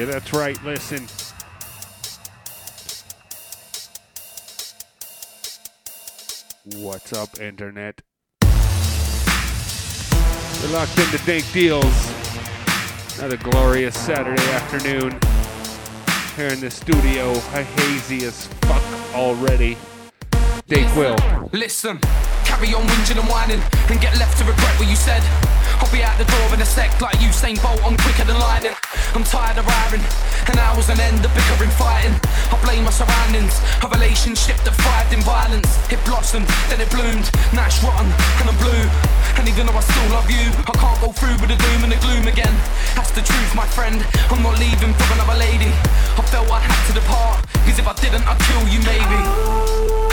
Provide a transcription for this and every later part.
Yeah, that's right. Listen. What's up, Internet? We're locked into Dank Deals. Another glorious Saturday afternoon here in the studio. I hazy as fuck already. Dank Will. Listen, carry on whinging and whining and get left to regret what you said. I'll be out the door in a sec like Usain Bolt, I'm quicker than lightning. I'm tired of hiring, and hours on end of bickering fighting. I blame my surroundings, a relationship that thrived in violence. It blossomed, then it bloomed, now it's rotten, and I'm blue. And even though I still love you, I can't go through with the doom and the gloom again. That's the truth, my friend. I'm not leaving for another lady. I felt I had to depart, cause if I didn't, I'd kill you maybe.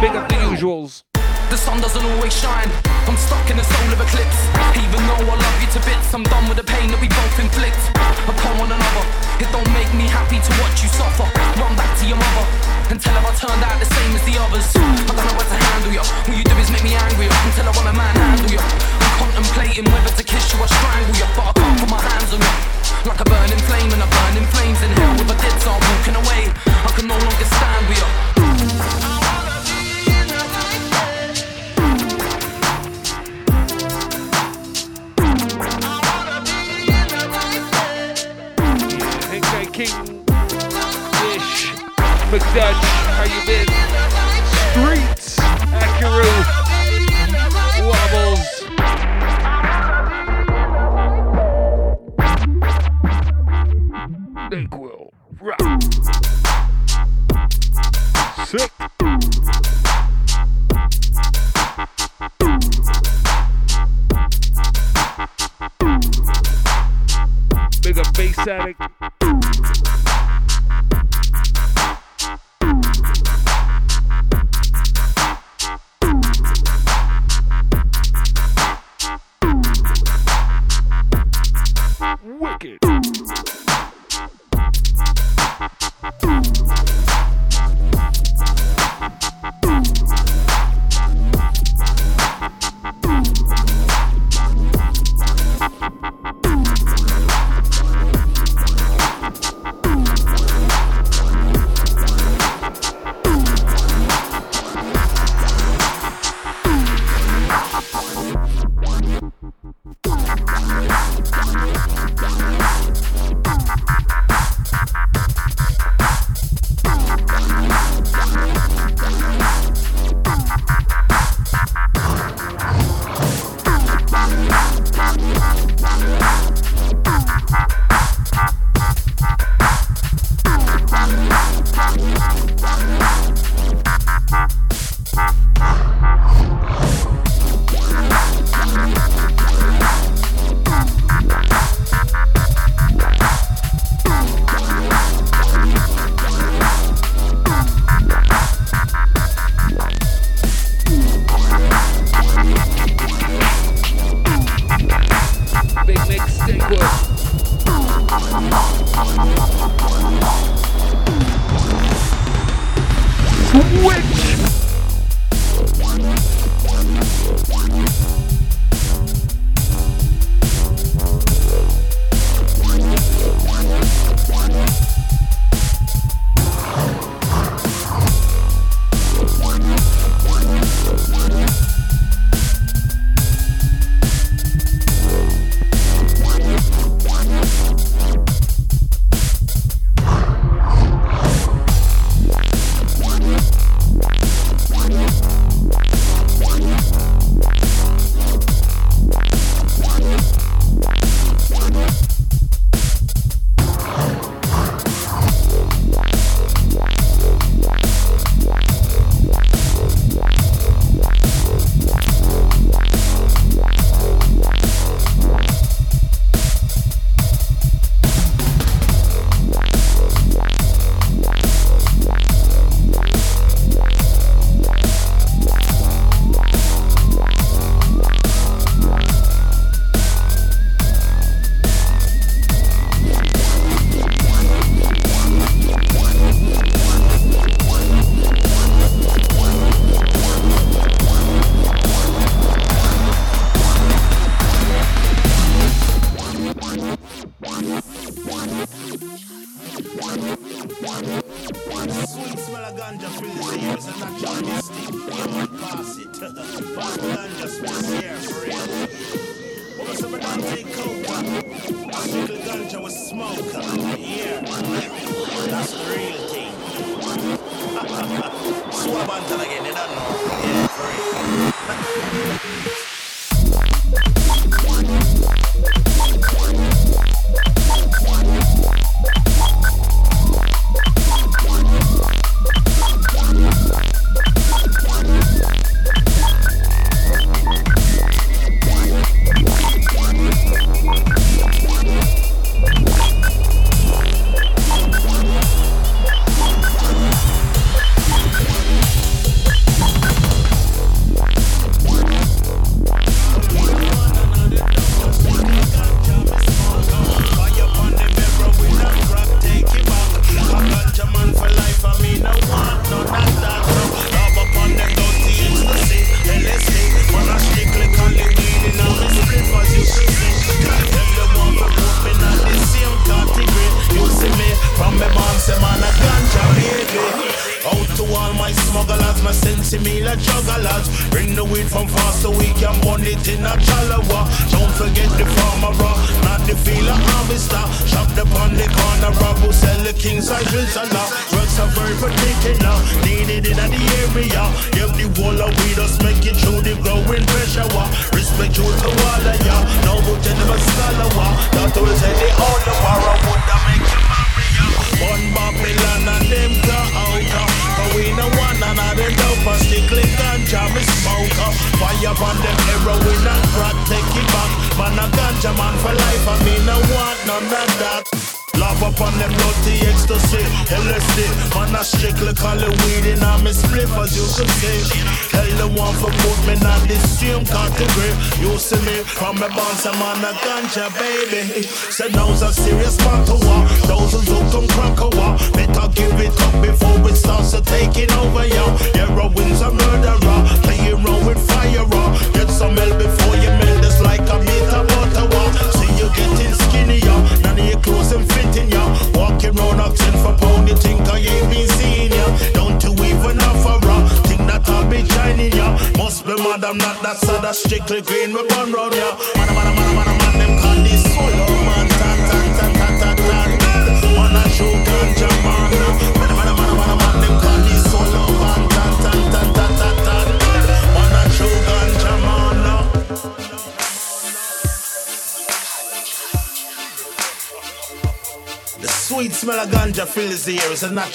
Big up the usuals. The sun doesn't always shine. I'm stuck in a solar eclipse. Even though I love you to bits, I'm done with the pain that we both inflict upon one another. It don't make me happy to watch you suffer. Run back to your mother and tell her I turned out the same as the others. I don't know where to handle you. All you do is make me angry I want a man handle you. I'm contemplating whether to kiss you or strangle you, but I can't put my hands on you. Like a burning flame and a burning flames in hell. If I did I'm walking away. I can no longer stand with you. McDutch, how you been? Streets, Acura, Wobbles. Dayquil, rock. Sick. Big up Bass Addict. Wicked.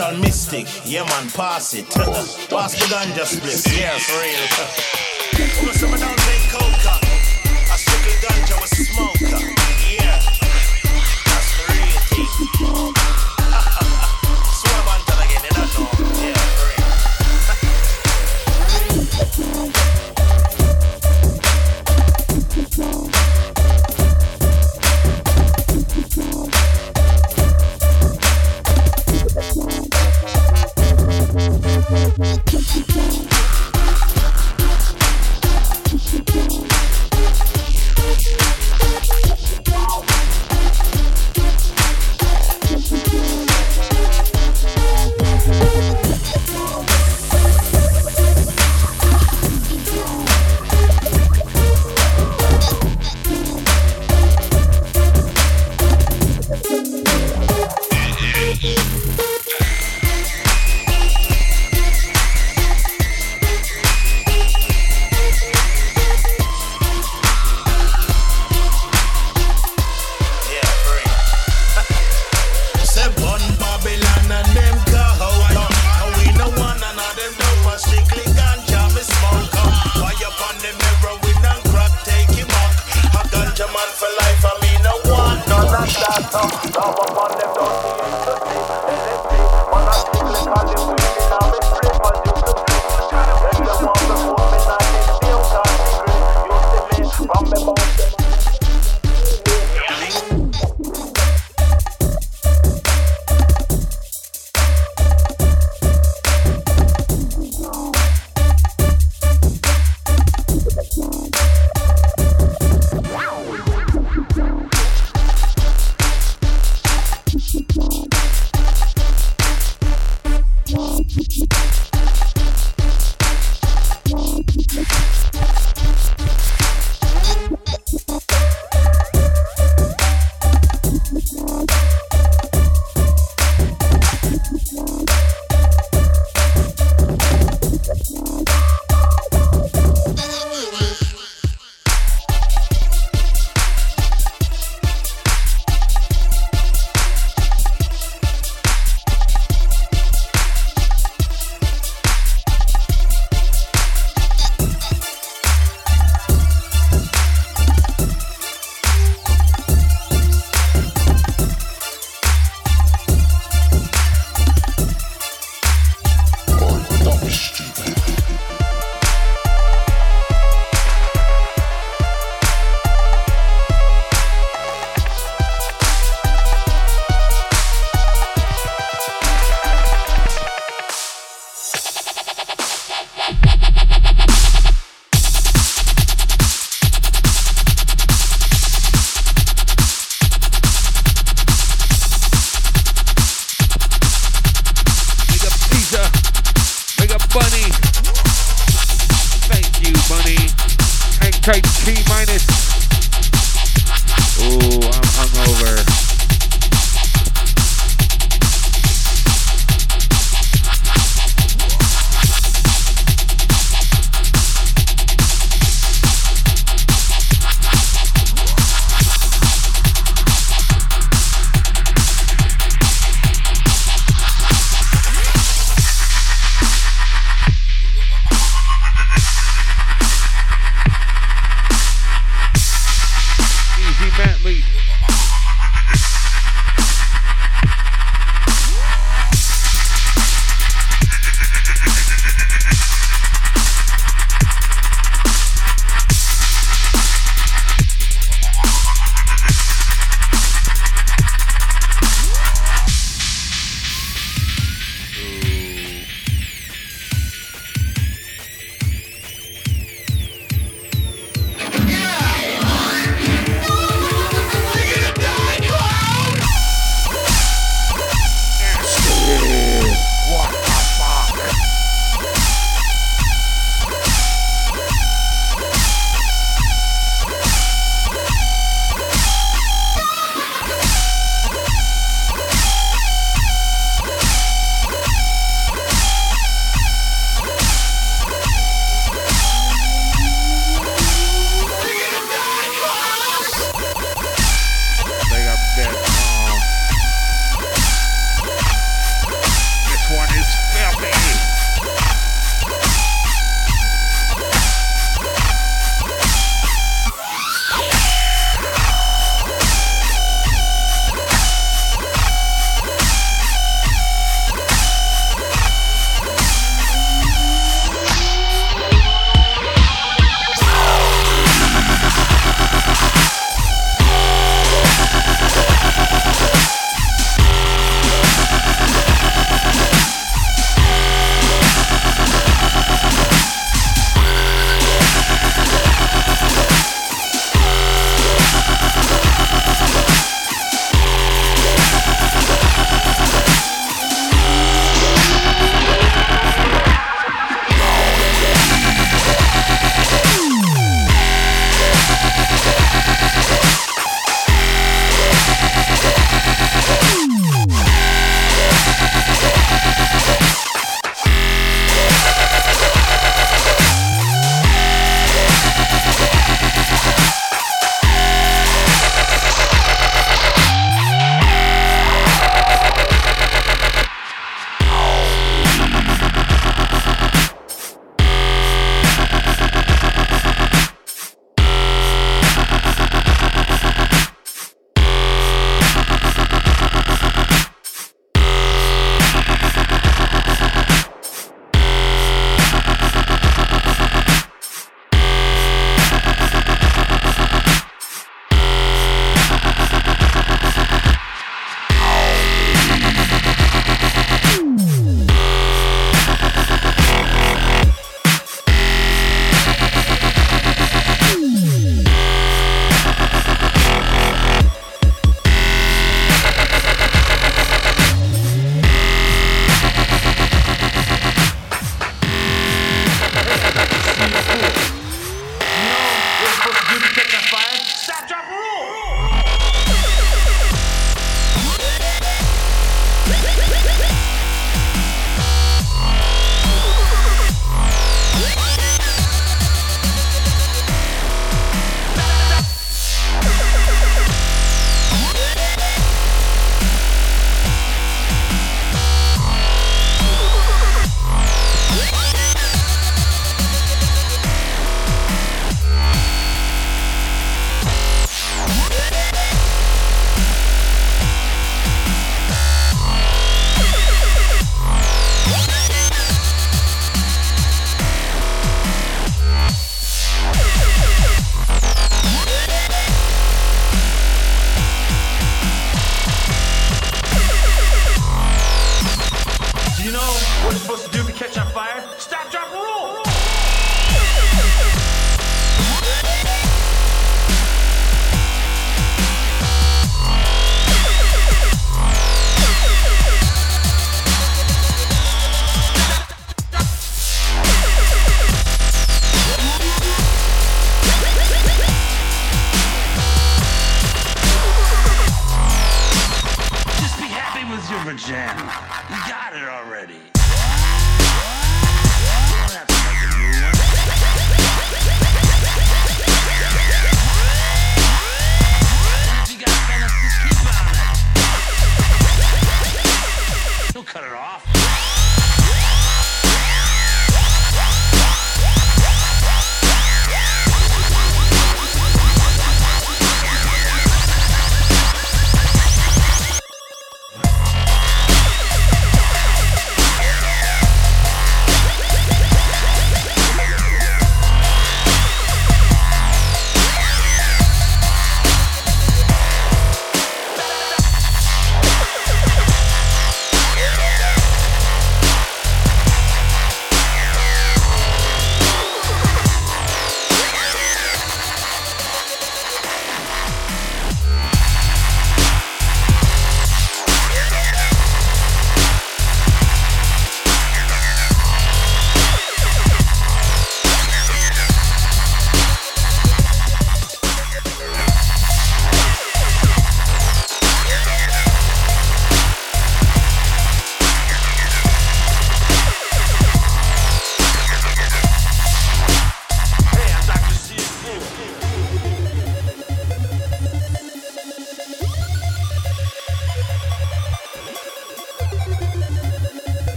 Air. It's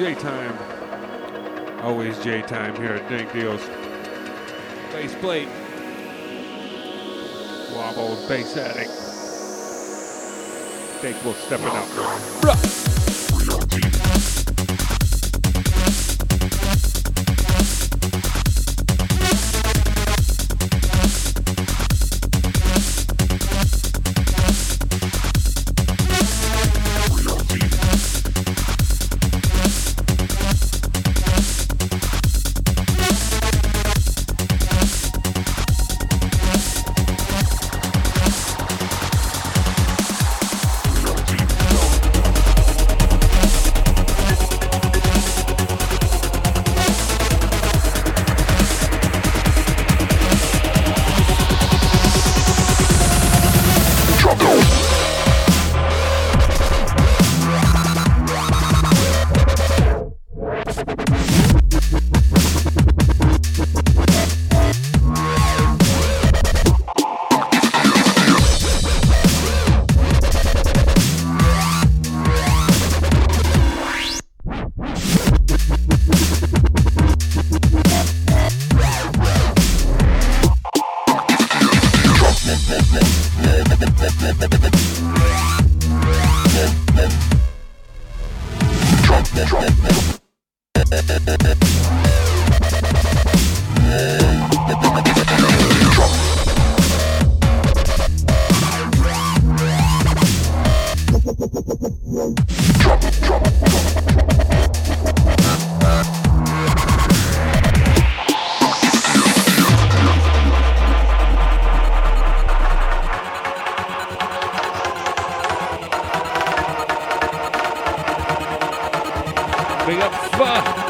J Time. Always J Time here at Dank Deals. Bass plate. Wobble bass addict. Dank will stepping up. Big up. Fuck.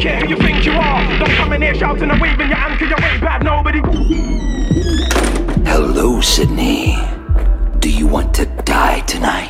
care who you think you are. Don't come in here shouting and waving your anchor, cause you're way bad, nobody. Hello, Sydney. Do you want to die tonight?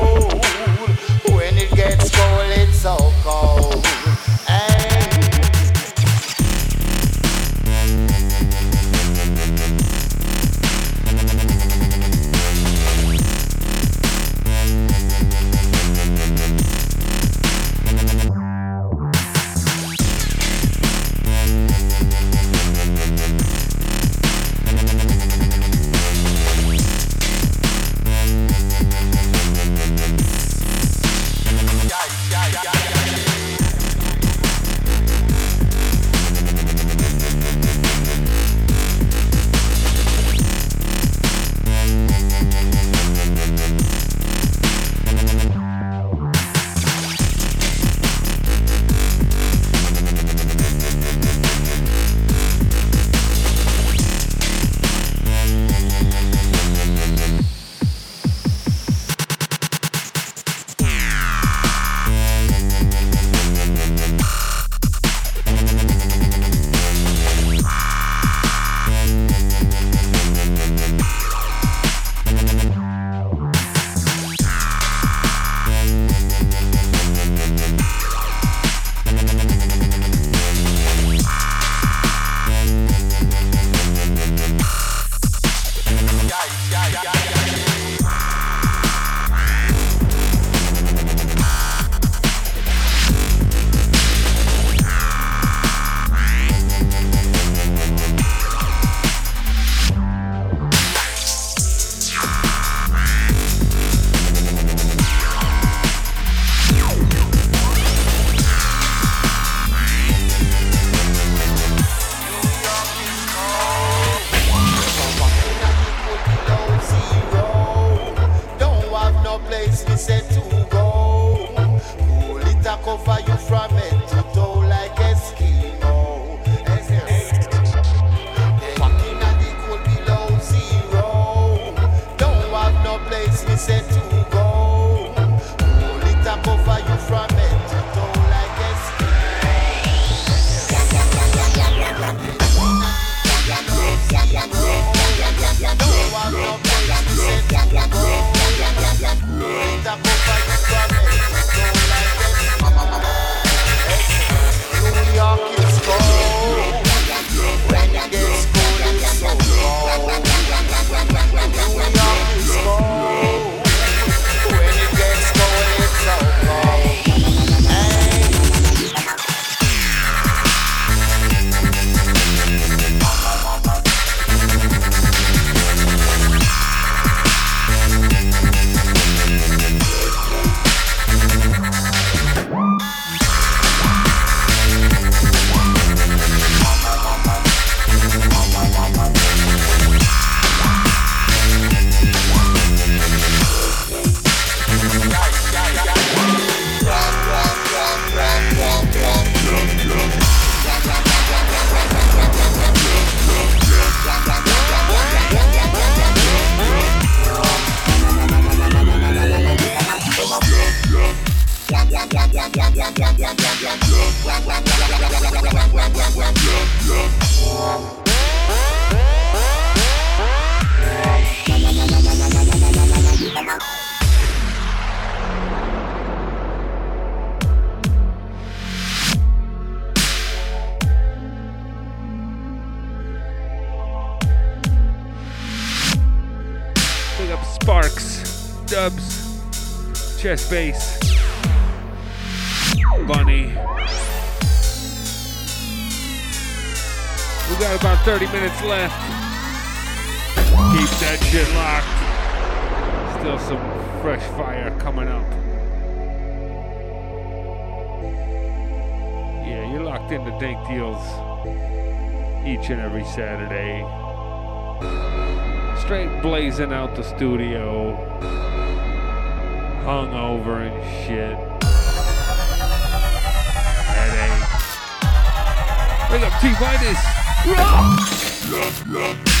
Keep that shit locked. Still some fresh fire coming up. Yeah, you're locked into Dank Deals each and every Saturday. Straight blazing out the studio. Hungover and shit. Bring up T-Vitus. Mama,